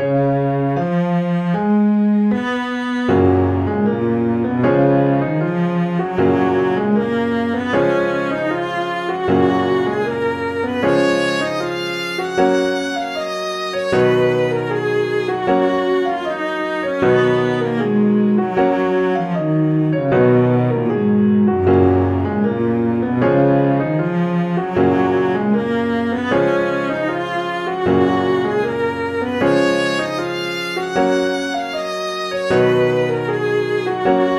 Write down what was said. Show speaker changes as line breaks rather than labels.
you Música